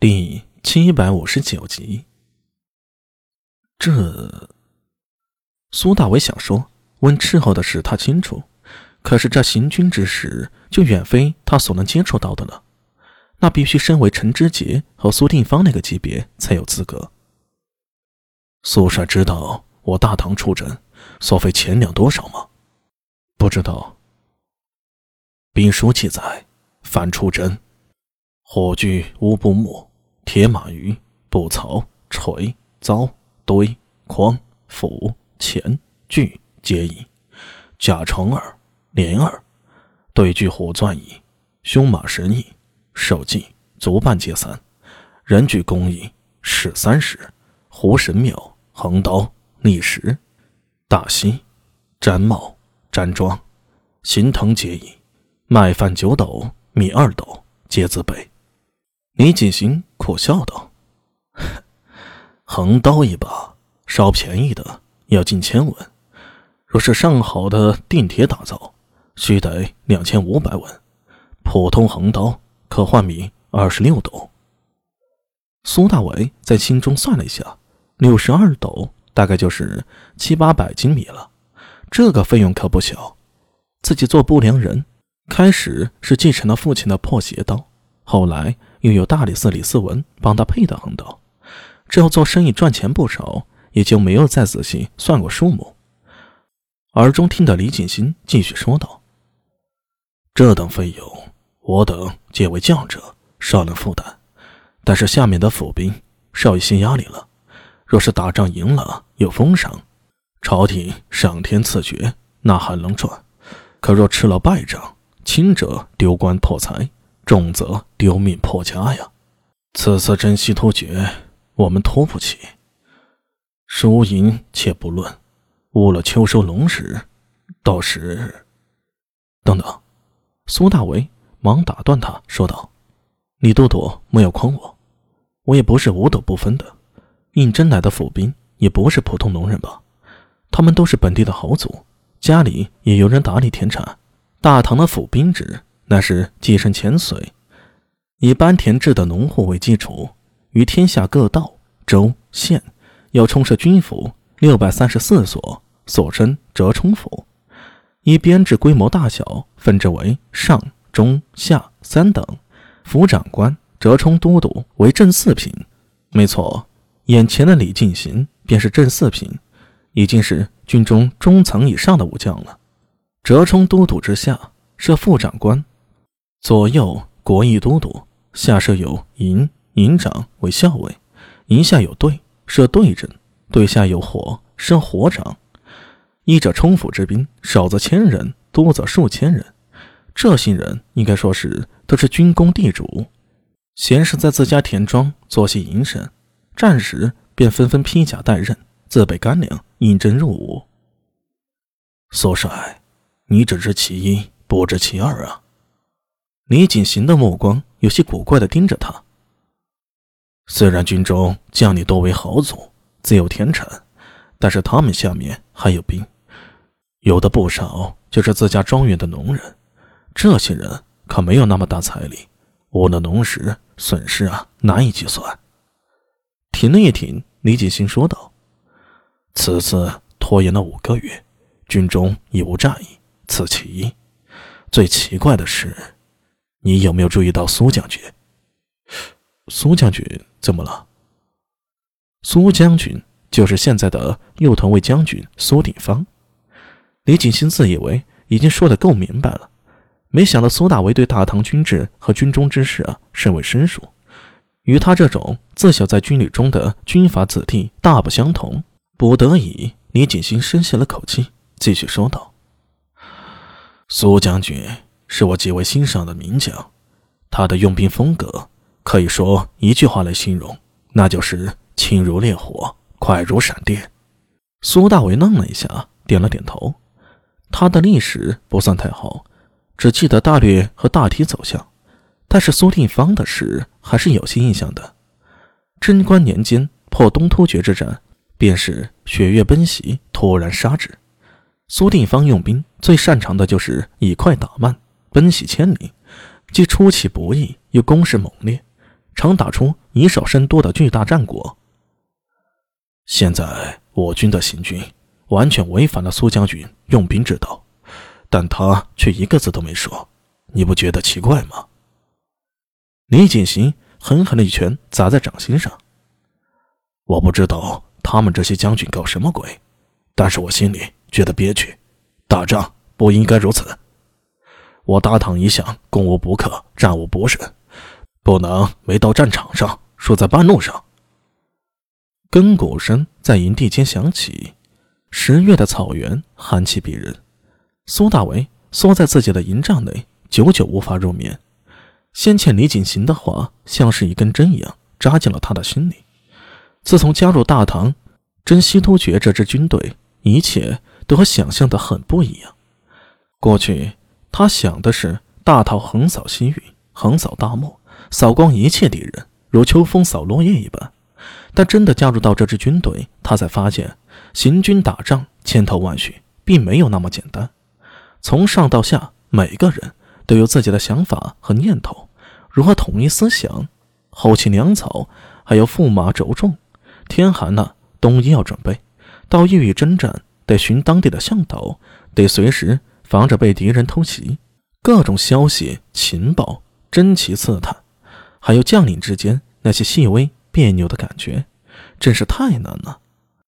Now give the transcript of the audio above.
第七百五十九集。这，苏大伟想说问斥候的事他清楚，可是这行军之事就远非他所能接触到的了。那必须身为陈知节和苏定方那个级别才有资格。苏帅知道我大唐出征所费钱粮多少吗？不知道。兵书记载，凡出征，火炬乌布木。铁马鱼、布槽、锤、凿、堆、筐、斧、钳、锯皆宜；甲虫耳、莲耳，对锯火钻矣；凶马十翼，手计足半皆三；人具工艺，矢三十，弧神庙，横刀逆石，大犀、毡帽、毡装，行藤皆宜；麦饭九斗，米二斗，皆自备。李锦行苦笑道：“ 横刀一把，稍便宜的要近千文；若是上好的锭铁打造，须得两千五百文。普通横刀可换米二十六斗。”苏大伟在心中算了一下，六十二斗大概就是七八百斤米了，这个费用可不小。自己做不良人，开始是继承了父亲的破鞋刀，后来。又有大理寺李思文帮他配的横刀，之后做生意赚钱不少，也就没有再仔细算过数目。耳中听得李锦新继续说道：“这等费用，我等皆为将者，少能负担。但是下面的府兵少一些压力了。若是打仗赢了，有封赏，朝廷赏天赐爵，那还能赚；可若吃了败仗，轻者丢官破财。”重则丢命破家呀！此次征西突厥，我们拖不起。输赢且不论，误了秋收农时，到时……等等！苏大为忙打断他，说道：“李都督莫要诓我，我也不是五斗不分的。应征来的府兵也不是普通农人吧？他们都是本地的豪族，家里也有人打理田产。大唐的府兵制。”那是继承前隋，以班田制的农户为基础，于天下各道、州、县要充设军府六百三十四所，所称折冲府。以编制规模大小分之为上、中、下三等。府长官、折冲都督为正四品。没错，眼前的李进行便是正四品，已经是军中中层以上的武将了。折冲都督之下设副长官。左右国义都督，下设有营，营长为校尉，营下有队，设队阵，队下有火，设火长。一者冲府之兵，少则千人，多则数千人。这些人应该说是都是军功地主，闲时在自家田庄做些营生，战时便纷纷披甲戴刃，自备干粮，应征入伍。苏帅，你只知其一，不知其二啊！李锦行的目光有些古怪的盯着他。虽然军中将领多为豪族，自有田产，但是他们下面还有兵，有的不少就是自家庄园的农人。这些人可没有那么大财力，误了农时，损失啊难以计算。停了一停，李锦行说道：“此次拖延了五个月，军中已无战役，此其一。最奇怪的是。”你有没有注意到苏将军？苏将军怎么了？苏将军就是现在的右屯卫将军苏定方。李景新自以为已经说得够明白了，没想到苏大为对大唐军制和军中之事啊甚为生疏，与他这种自小在军旅中的军阀子弟大不相同。不得已，李景新深吸了口气，继续说道：“苏将军。”是我极为欣赏的名将，他的用兵风格可以说一句话来形容，那就是轻如烈火，快如闪电。苏大为愣了一下，点了点头。他的历史不算太好，只记得大略和大体走向，但是苏定方的事还是有些印象的。贞观年间破东突厥之战，便是雪月奔袭，突然杀之。苏定方用兵最擅长的就是以快打慢。奔袭千里，既出其不意，又攻势猛烈，常打出以少胜多的巨大战果。现在我军的行军完全违反了苏将军用兵之道，但他却一个字都没说，你不觉得奇怪吗？李锦行狠狠的一拳砸在掌心上。我不知道他们这些将军搞什么鬼，但是我心里觉得憋屈。打仗不应该如此。我大唐一向攻无不克，战无不胜，不能没到战场上输在半路上。更鼓声在营地间响起，十月的草原寒气逼人。苏大为缩在自己的营帐内，久久无法入眠。先前李锦行的话像是一根针一样扎进了他的心里。自从加入大唐，真西突厥这支军队，一切都和想象的很不一样。过去他想的是大唐横扫西域，横扫大漠，扫光一切敌人，如秋风扫落叶一般。但真的加入到这支军队，他才发现行军打仗千头万绪，并没有那么简单。从上到下，每个人都有自己的想法和念头，如何统一思想？后勤粮草还要驸马轴重，天寒了，冬衣要准备。到异域征战，得寻当地的向导，得随时防止被敌人偷袭。各种消息情报珍奇刺探，还有将领之间那些细微。别扭的感觉，真是太难了。